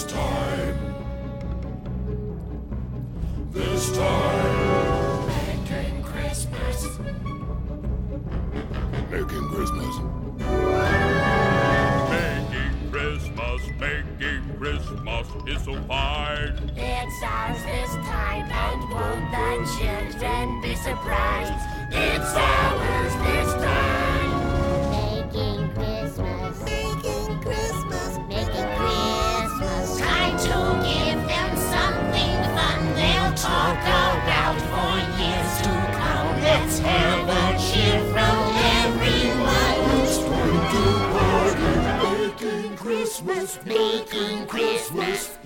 This time. This time. Making Christmas. Making Christmas. Making Christmas, making Christmas is so fine. It's ours this time, and won't the children be surprised? It's ours this time. Talk about for years to come. Let's have a cheer from everyone who's going to party. Making Christmas. Making Christmas.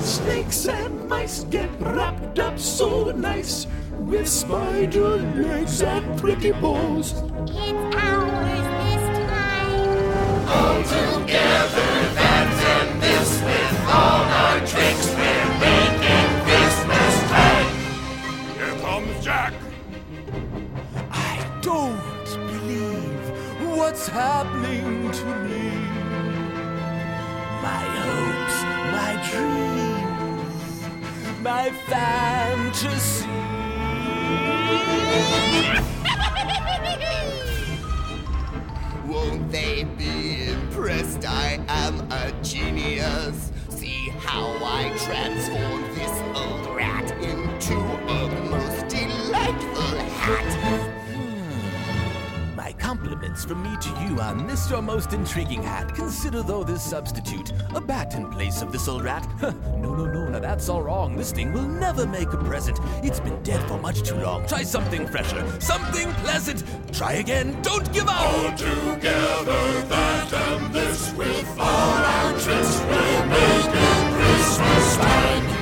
Snakes and mice get wrapped up so nice with spider legs and pretty balls. It's ours this time. All together, that's and this with all our tricks. Happening to me. My hopes, my dreams, my fantasy. Won't they be impressed? I am a genius. See how I transform compliments from me to you on this your most intriguing hat. Consider though this substitute, a bat in place of this old rat. no, no, no, now that's all wrong. This thing will never make a present. It's been dead for much too long. Try something fresher, something pleasant. Try again, don't give up. All together, that and this with all our tricks. We're making Christmas time.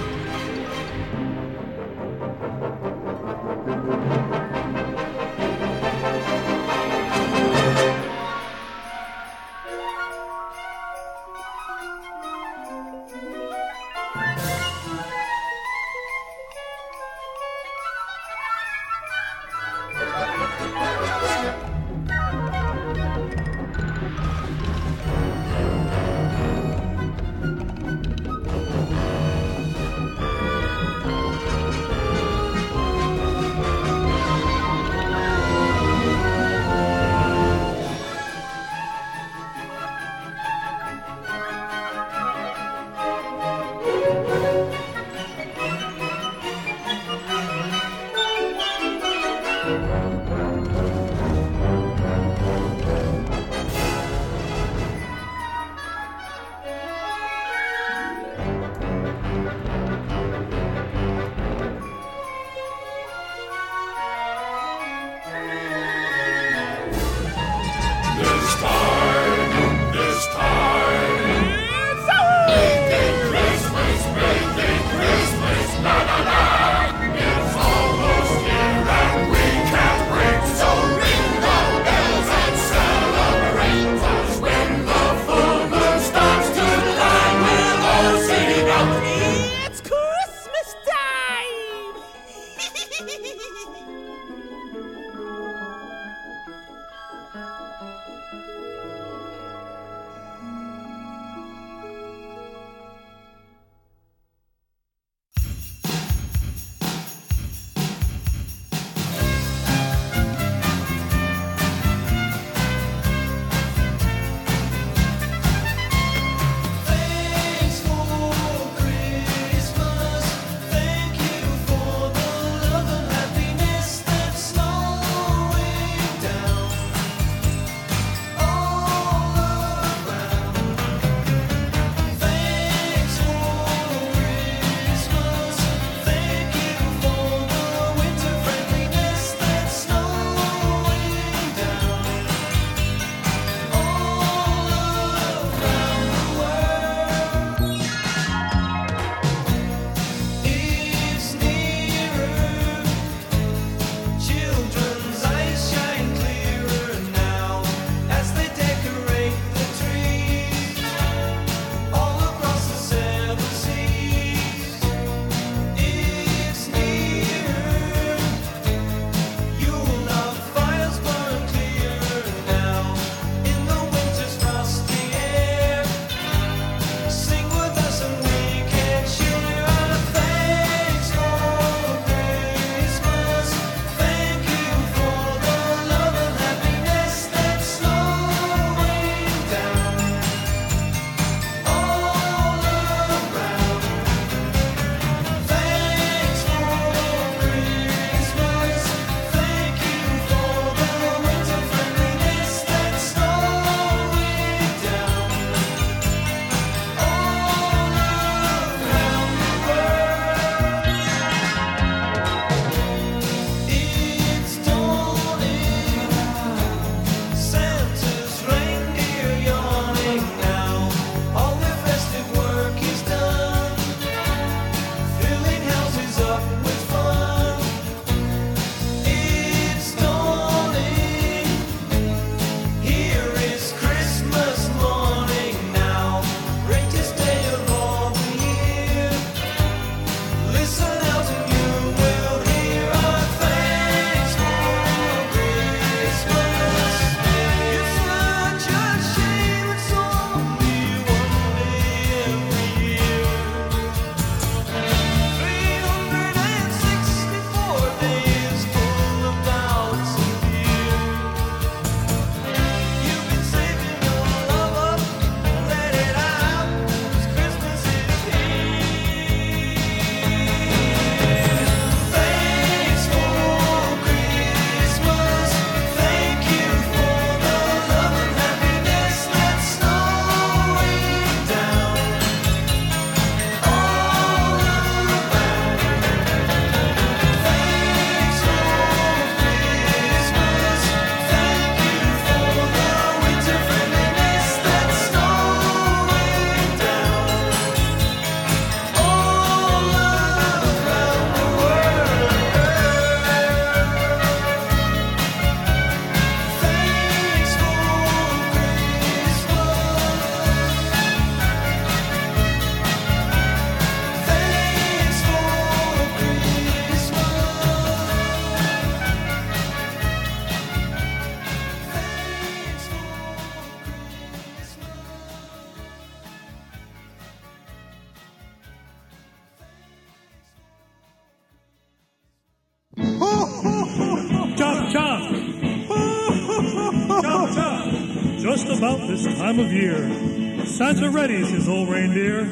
His old reindeer.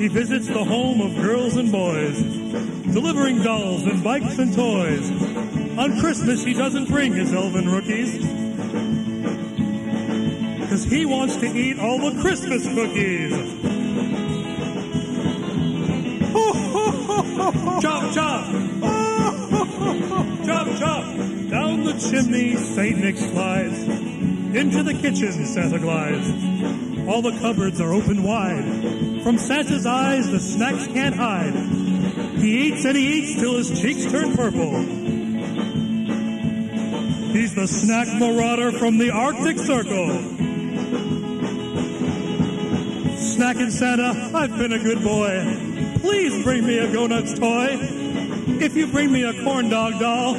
He visits the home of girls and boys, delivering dolls and bikes and toys. On Christmas, he doesn't bring his elven rookies, cause he wants to eat all the Christmas cookies. chop, chop! chop, chop! Down the chimney, St. Nick slides. Into the kitchen, Santa glides. All the cupboards are open wide. From Santa's eyes, the snacks can't hide. He eats and he eats till his cheeks turn purple. He's the snack marauder from the Arctic Circle. Snacking Santa, I've been a good boy. Please bring me a Go Nuts toy. If you bring me a corn dog doll,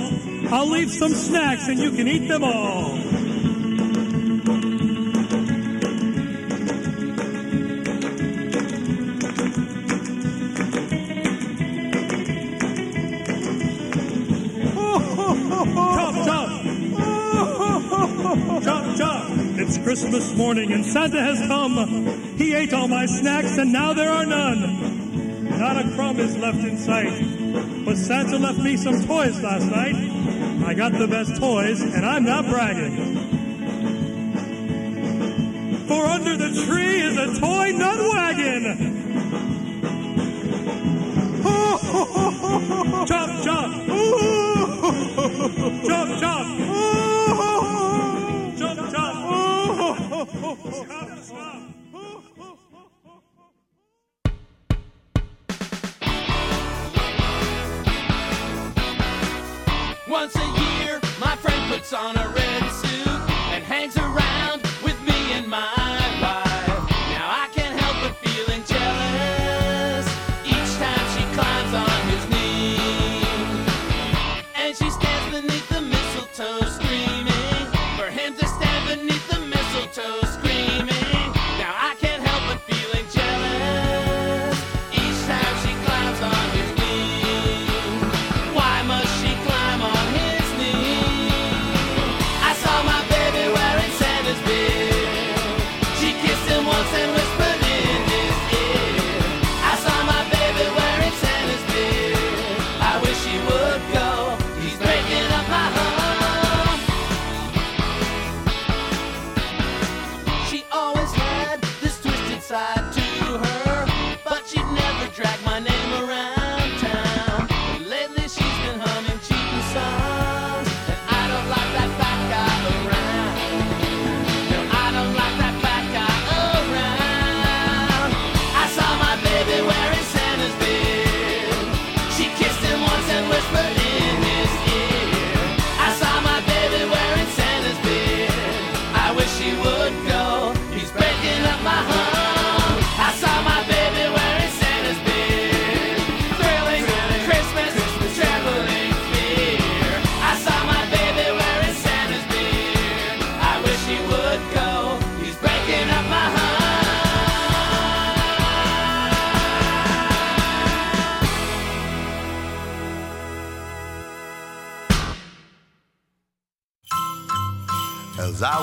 I'll leave some snacks and you can eat them all. Morning and Santa has come. He ate all my snacks and now there are none. Not a crumb is left in sight. But Santa left me some toys last night. I got the best toys and I'm not bragging. For under the tree is a toy nut wagon. chop, chop! chop, chop! chop, Once a year, my friend puts on a red suit and hangs around with me and my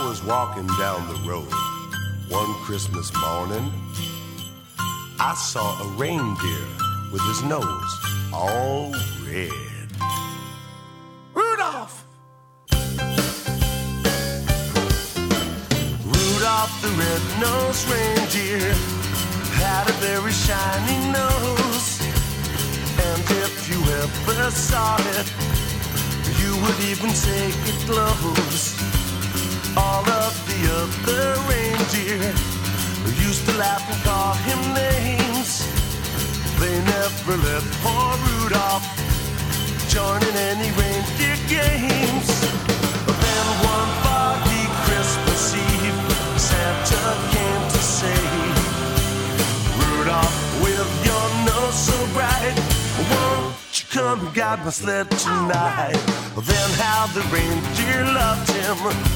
I was walking down the road one Christmas morning, I saw a reindeer with his nose all red. Rudolph! Rudolph the red-nosed reindeer had a very shiny nose. And if you ever saw it, you would even say it glows. All of the other reindeer used to laugh and call him names. They never let poor Rudolph join in any reindeer games. But then one foggy Christmas Eve, Santa came to say, Rudolph, with your nose so bright, won't you come and guide my sled tonight? Then how the reindeer loved him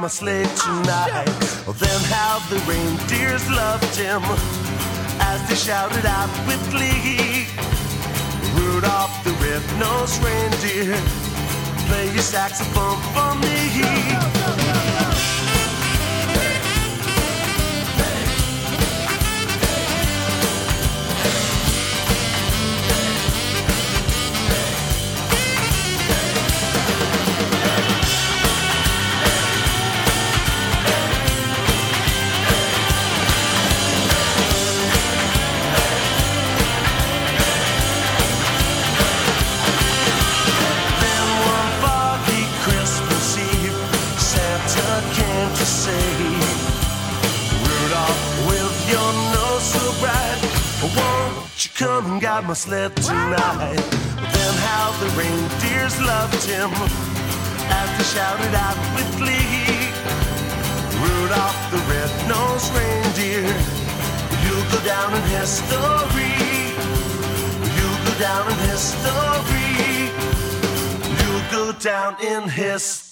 My sleigh tonight. then how the reindeers loved him as they shouted out with glee. Rudolph the red-nosed reindeer, play your saxophone for me. My sled tonight? Then how the reindeers loved him as they shouted out with glee. Rudolph the red-nosed reindeer, you'll go down in history. You'll go down in history. You'll go down in history.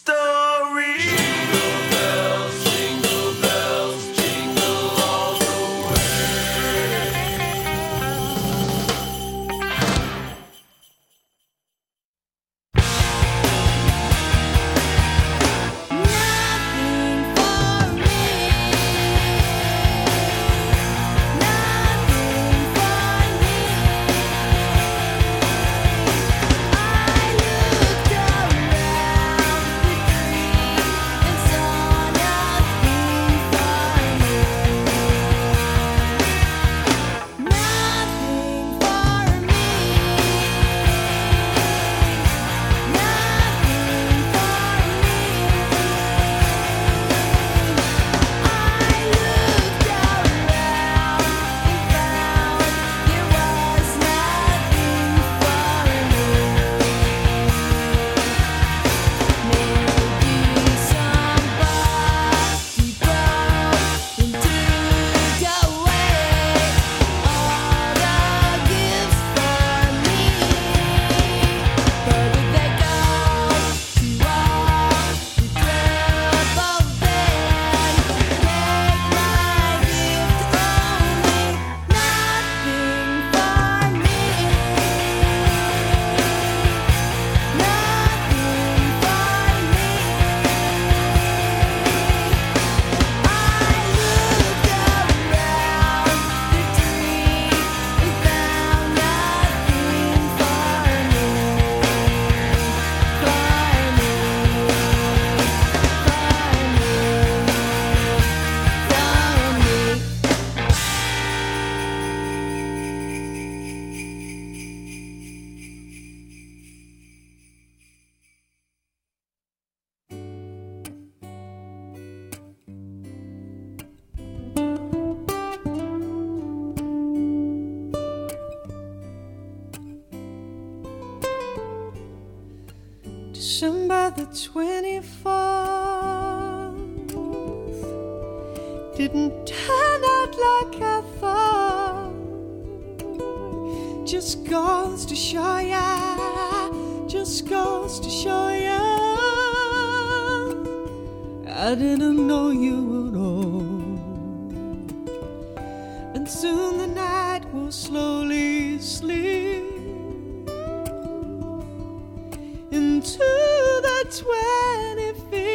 Into the 25th.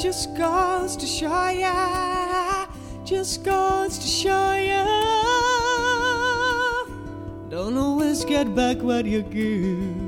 Just goes to show ya, just goes to show ya. Don't always get back what you give.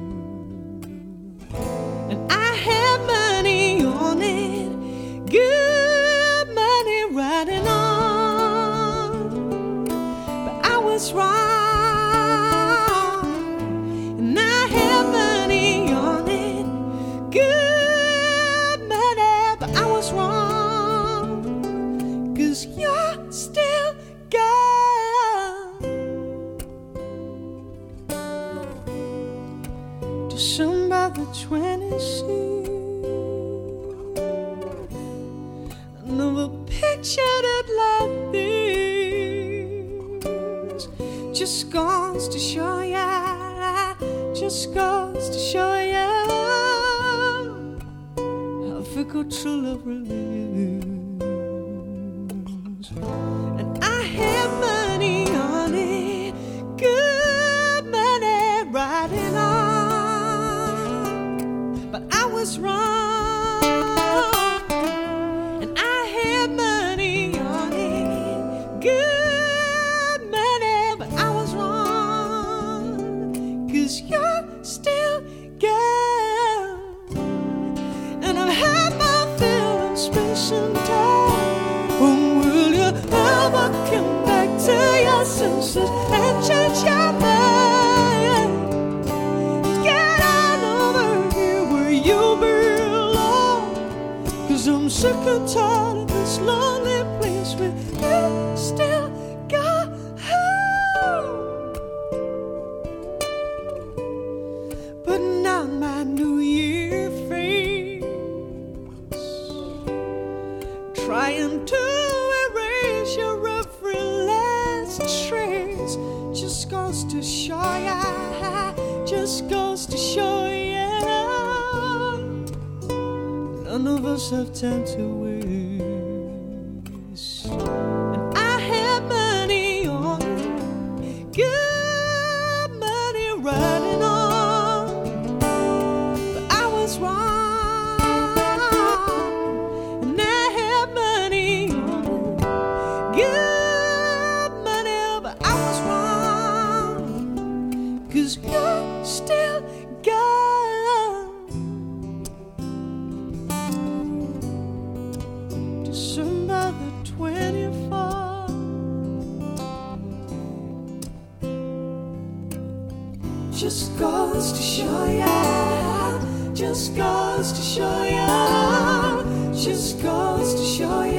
Just goes to show ya. Just goes to show ya. Just goes to show ya.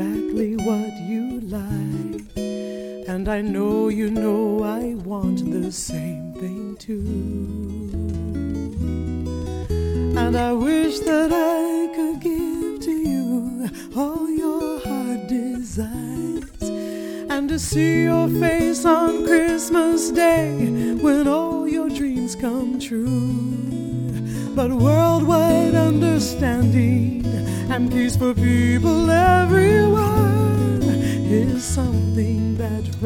exactly what you like. And I know you know I want the same thing too. And I wish that I could give to you all your heart desires. And to see your face on Christmas Day when all your dreams come true but worldwide understanding and peace for people everywhere.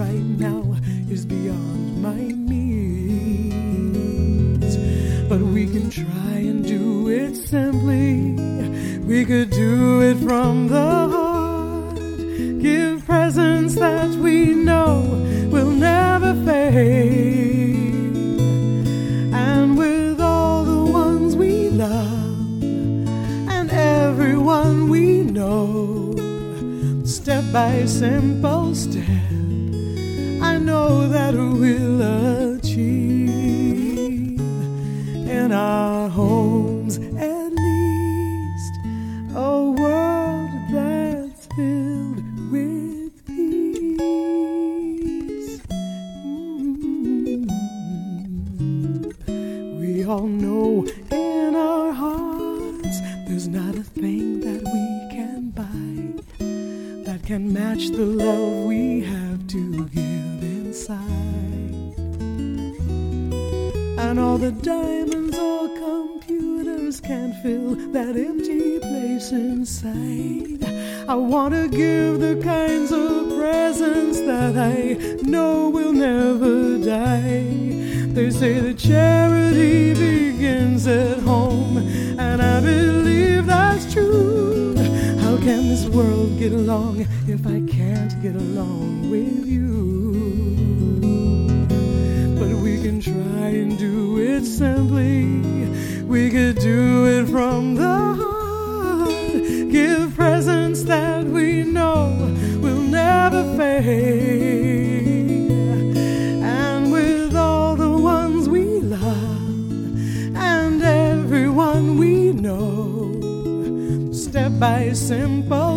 right now. I know that we'll achieve. And I'll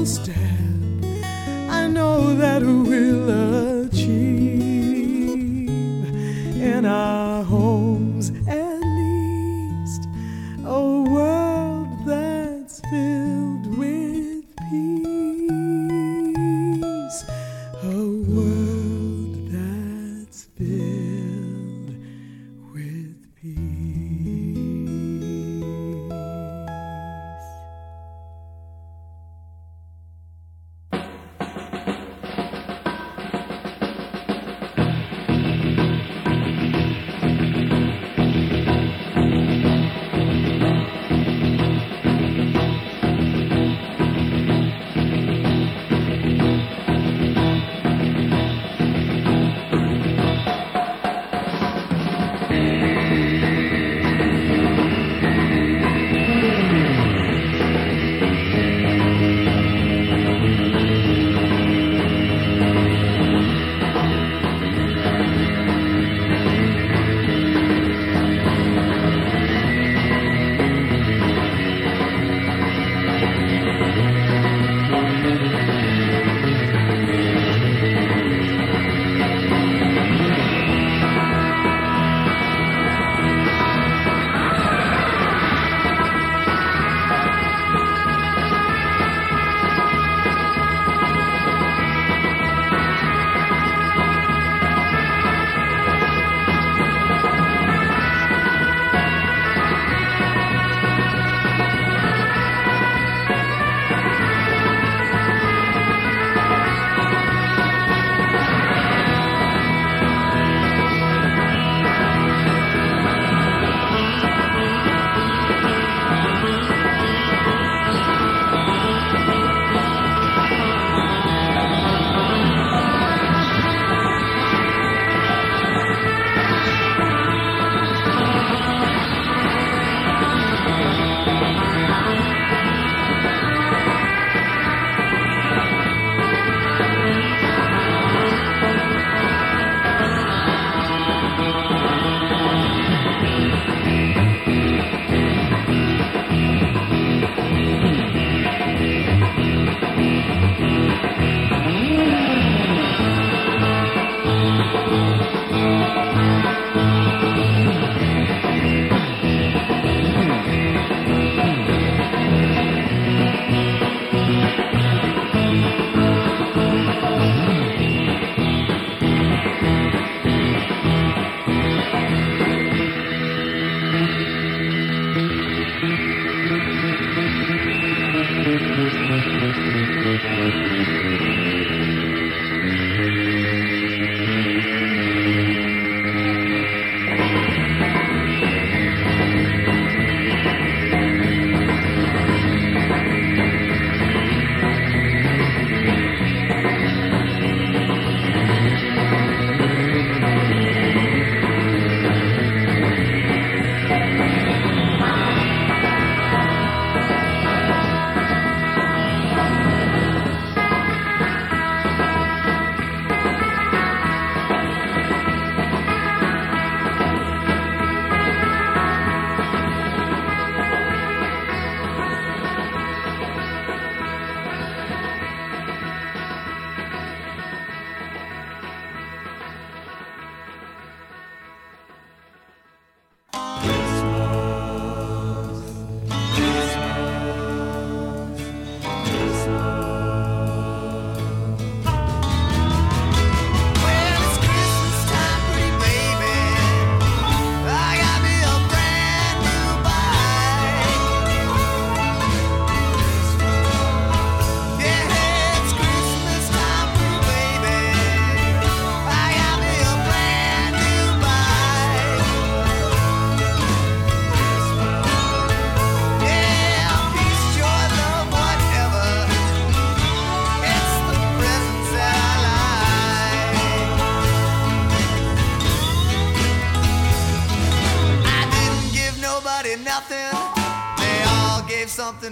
step, I know that we'll achieve. In our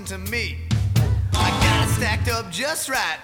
to me. I got it stacked up just right.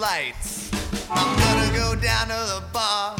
lights. I'm gonna go down to the bar.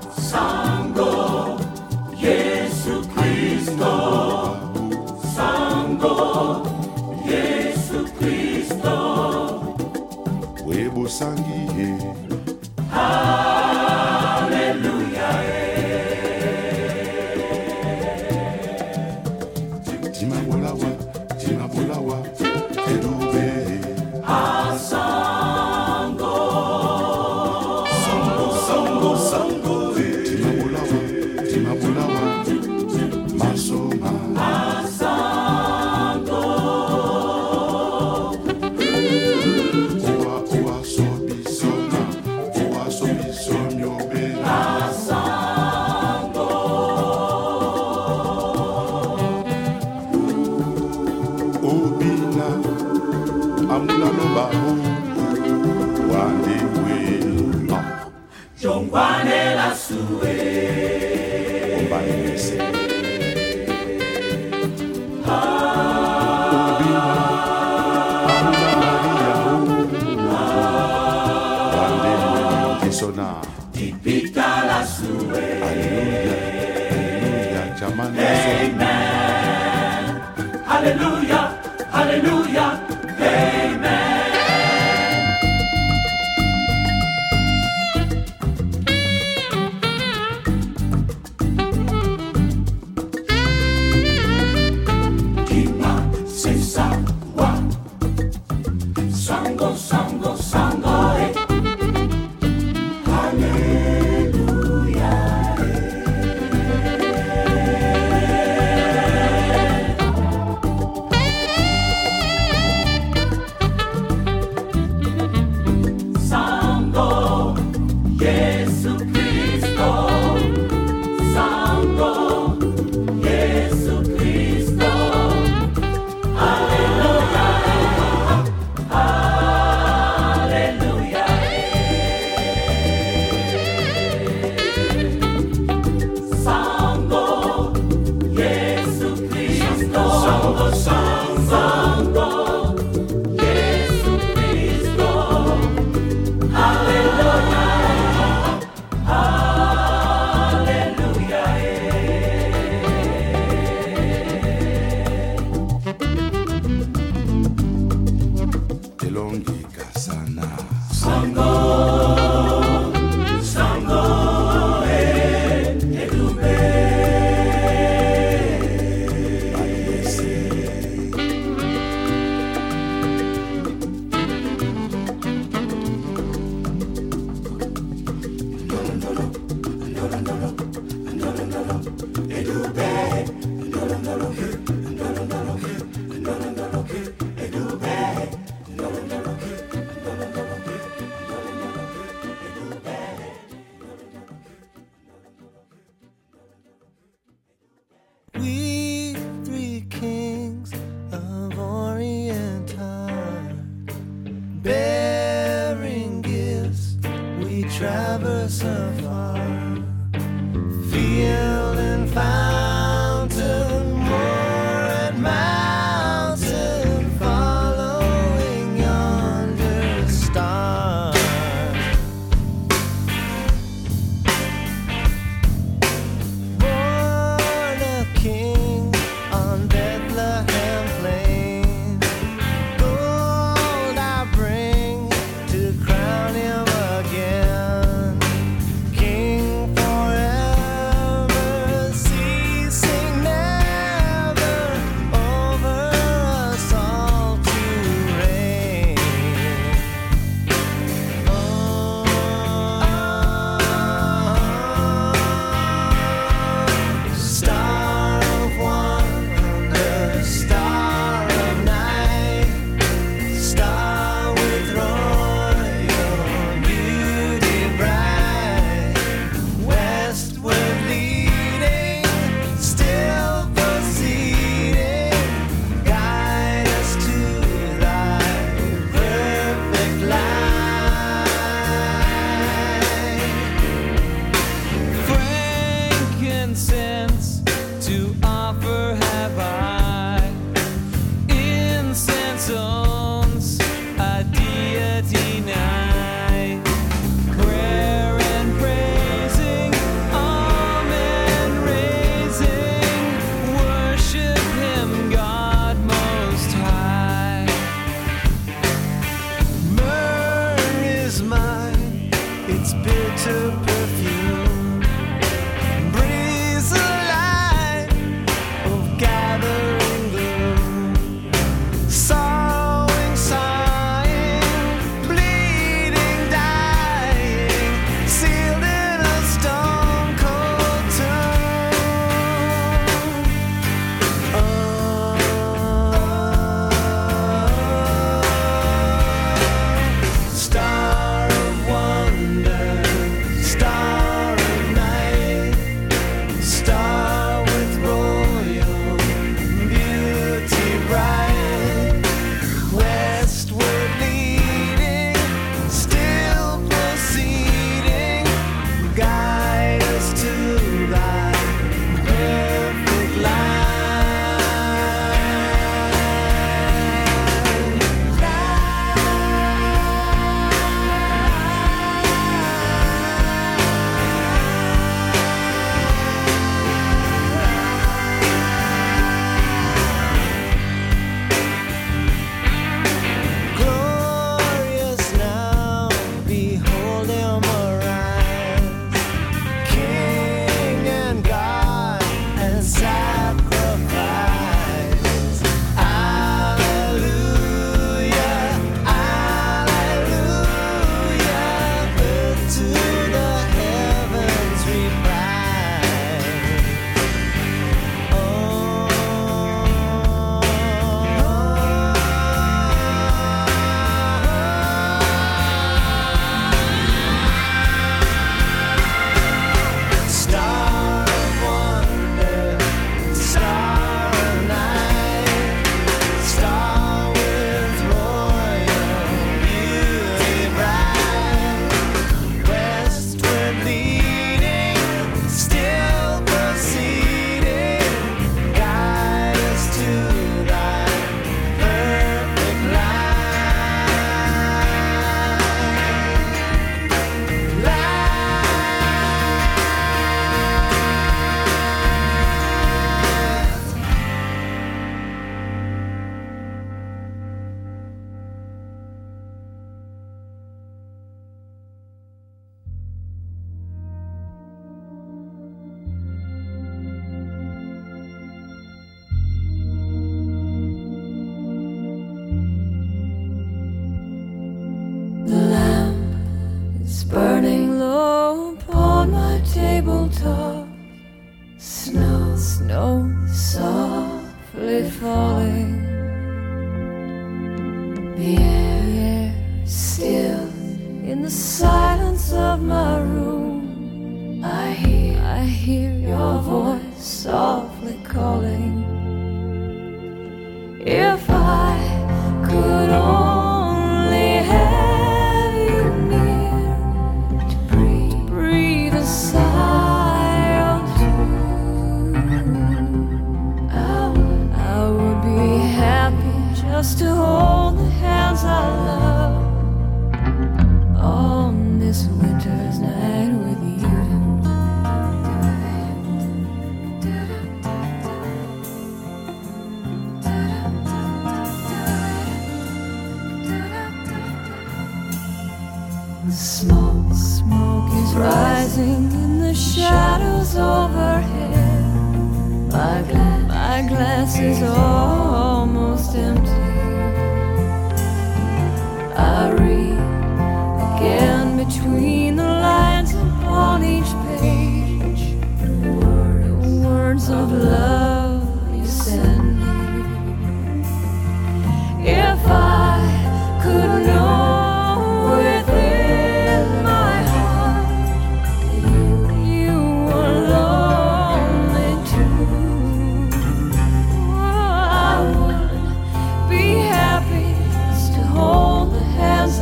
So nah.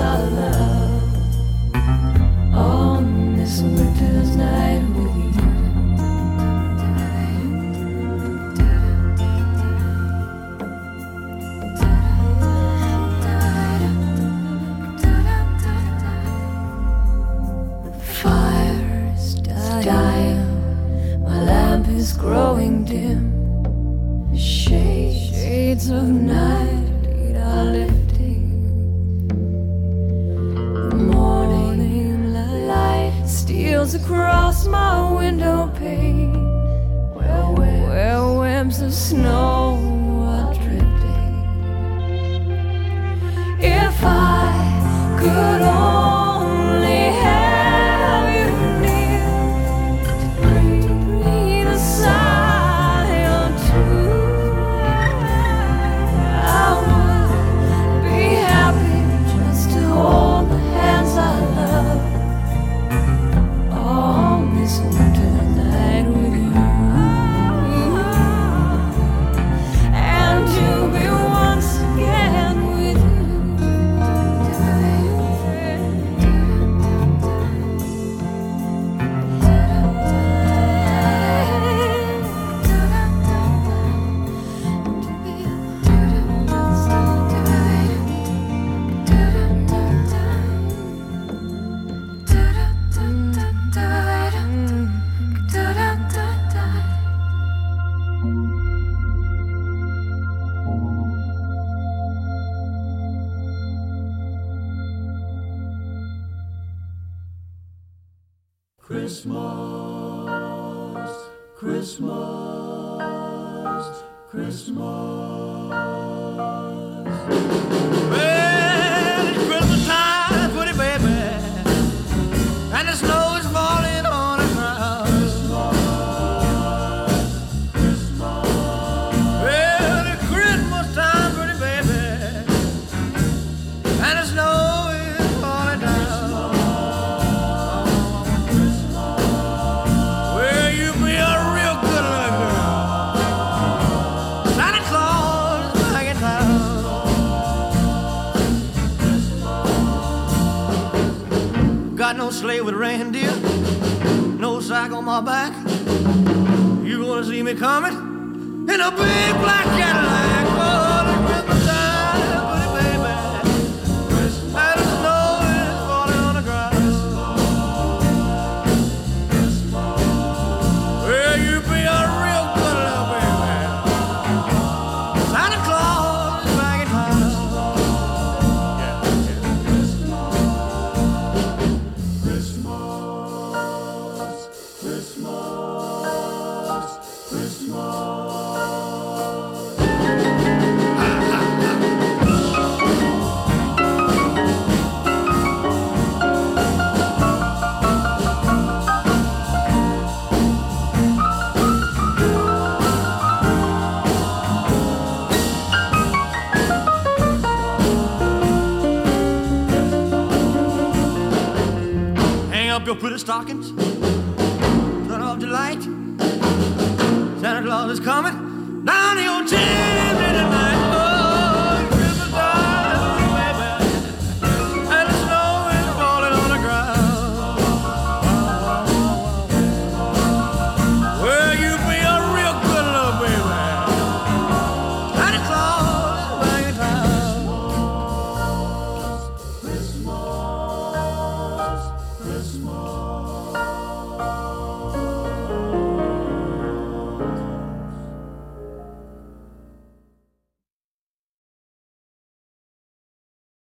our love on this winter's night. Christmas, Christmas, Christmas. sleigh with reindeer, no sack on my back. You gonna see me coming in a big black Cadillac. Oh.